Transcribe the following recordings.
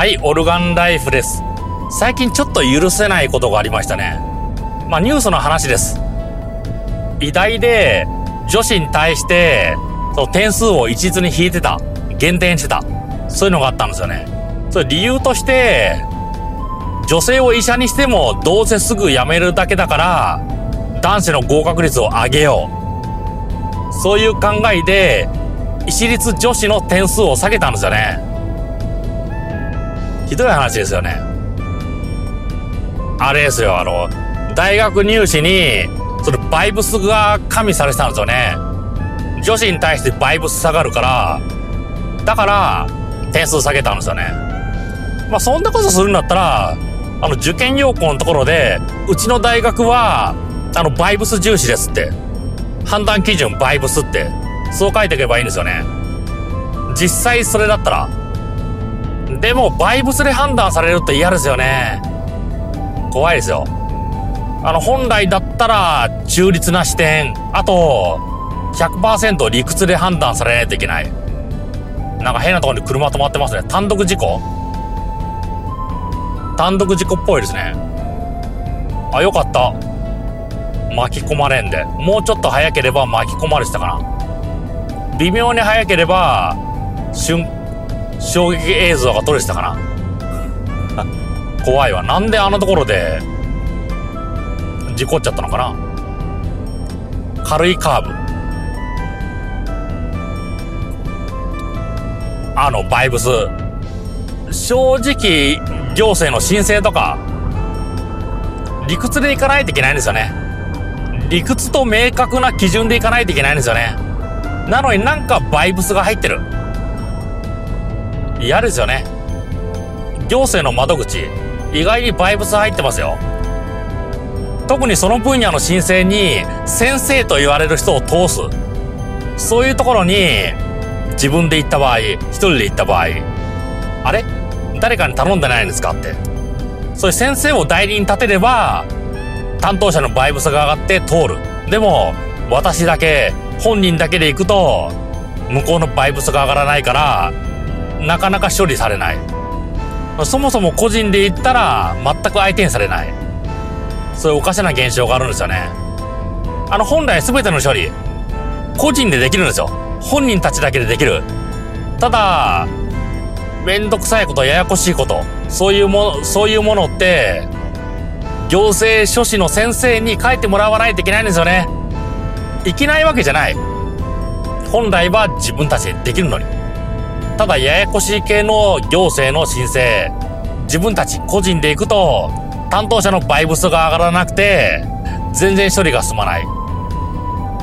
はい、オルガンライフです。最近ちょっと許せないことがありましたね。まあニュースの話です。偉大で女子に対して、その点数を一律に引いてた。減点してた。そういうのがあったんですよね。それ理由として、女性を医者にしてもどうせすぐ辞めるだけだから、男子の合格率を上げよう。そういう考えで、私立女子の点数を下げたんですよね。ひどい話ですよね。あれですよ、あの、大学入試に、そのバイブスが加味されてたんですよね。女子に対してバイブス下がるから、だから、点数下げたんですよね。まあ、そんなことするんだったら、あの、受験要項のところで、うちの大学は、あの、バイブス重視ですって。判断基準バイブスって、そう書いていけばいいんですよね。実際それだったら。でも、バイブスで判断されるって嫌ですよね。怖いですよ。あの、本来だったら、中立な視点、あと、100%理屈で判断されないといけない。なんか変なところに車止まってますね。単独事故？単独事故っぽいですね。あ、よかった。巻き込まれんで。もうちょっと早ければ巻き込まれてたかな。微妙に早ければ、瞬、衝撃映像が撮れてたかな？怖いわ。なんであんなところで、事故っちゃったのかな？軽いカーブ。あの、バイブス。正直、行政の申請とか、理屈でいかないといけないんですよね。理屈と明確な基準でいかないといけないんですよね。なのになんかバイブスが入ってる。嫌ですよね。行政の窓口、意外にバイブス入ってますよ。特にその分野の申請に先生と言われる人を通す。そういうところに自分で行った場合、一人で行った場合、あれ？誰かに頼んでないんですかって。そういう先生を代理に立てれば、担当者のバイブスが上がって通る。でも、私だけ、本人だけで行くと、向こうのバイブスが上がらないから、なかなか処理されない。そもそも個人で行ったら、全く相手にされない。そういうおかしな現象があるんですよね。あの、本来全ての処理、個人でできるんですよ。本人たちだけでできる。ただ、めんどくさいこと、ややこしいこと、そういうもの、そういうものって、行政書士の先生に書いてもらわないといけないんですよね。いけないわけじゃない。本来は自分たちでできるのに。ただ、ややこしい系の行政の申請、自分たち個人で行くと、担当者のバイブスが上がらなくて、全然処理が進まない。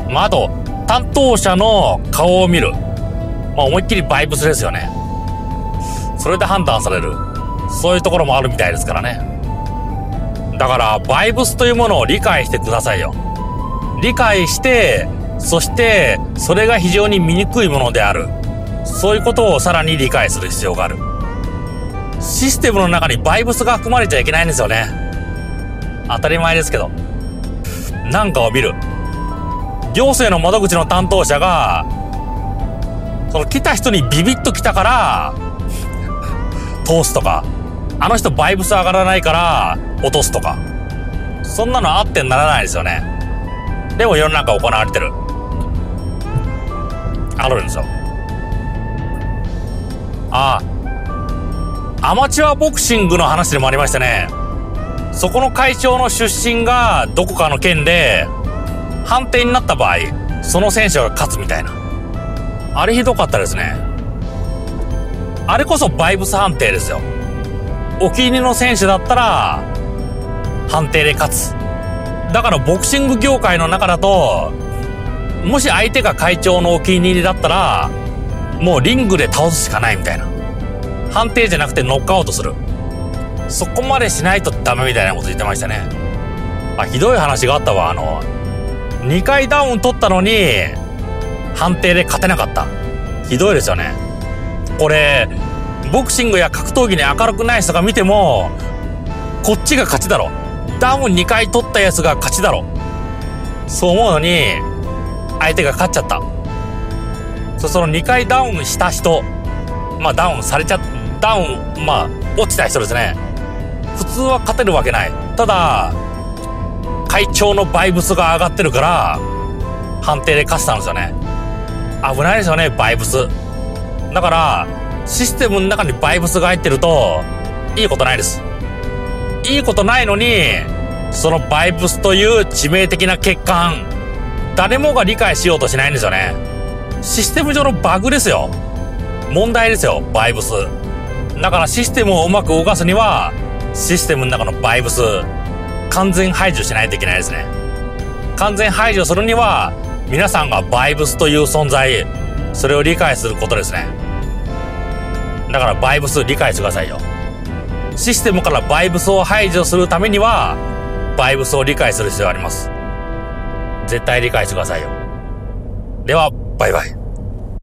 まあ、あと、担当者の顔を見る。まあ、思いっきりバイブスですよね。それで判断される。そういうところもあるみたいですからね。だから、バイブスというものを理解してくださいよ。理解して、そして、それが非常に醜いものである。そういうことをさらに理解する必要がある。システムの中にバイブスが含まれちゃいけないんですよね。当たり前ですけど。なんかを見る。行政の窓口の担当者が、その来た人にビビッと来たから、通すとか、あの人バイブス上がらないから落とすとか。そんなのあってならないですよね。でも世の中行われてる。あるんですよ。ああ。アマチュアボクシングの話でもありましたね。そこの会長の出身がどこかの県で、判定になった場合、その選手が勝つみたいな。あれひどかったですね。あれこそバイブス判定ですよ。お気に入りの選手だったら、判定で勝つ。だからボクシング業界の中だと、もし相手が会長のお気に入りだったら、もうリングで倒すしかないみたいな。判定じゃなくてノックアウトする。そこまでしないとダメみたいなこと言ってましたね。あ、ひどい話があったわ。あの、2回ダウン取ったのに、判定で勝てなかった。ひどいですよね。これ、ボクシングや格闘技に明るくない人が見ても、こっちが勝ちだろ。ダウン2回取ったやつが勝ちだろ。そう思うのに、相手が勝っちゃった。そその2回ダウンした人、まあダウンされちゃ、ダウン、まあ、落ちた人ですね。普通は勝てるわけない。ただ、会長のバイブスが上がってるから、判定で勝ったんですよね。危ないですよね、バイブス。だから、システムの中にバイブスが入ってると、いいことないです。いいことないのに、そのバイブスという致命的な欠陥、誰もが理解しようとしないんですよね。システム上のバグですよ。問題ですよ、バイブス。だからシステムをうまく動かすには、システムの中のバイブス、完全排除しないといけないですね。完全排除するには、皆さんがバイブスという存在、それを理解することですね。だからバイブス理解してくださいよ。システムからバイブスを排除するためには、バイブスを理解する必要があります。絶対理解してくださいよ。では、バイバイ。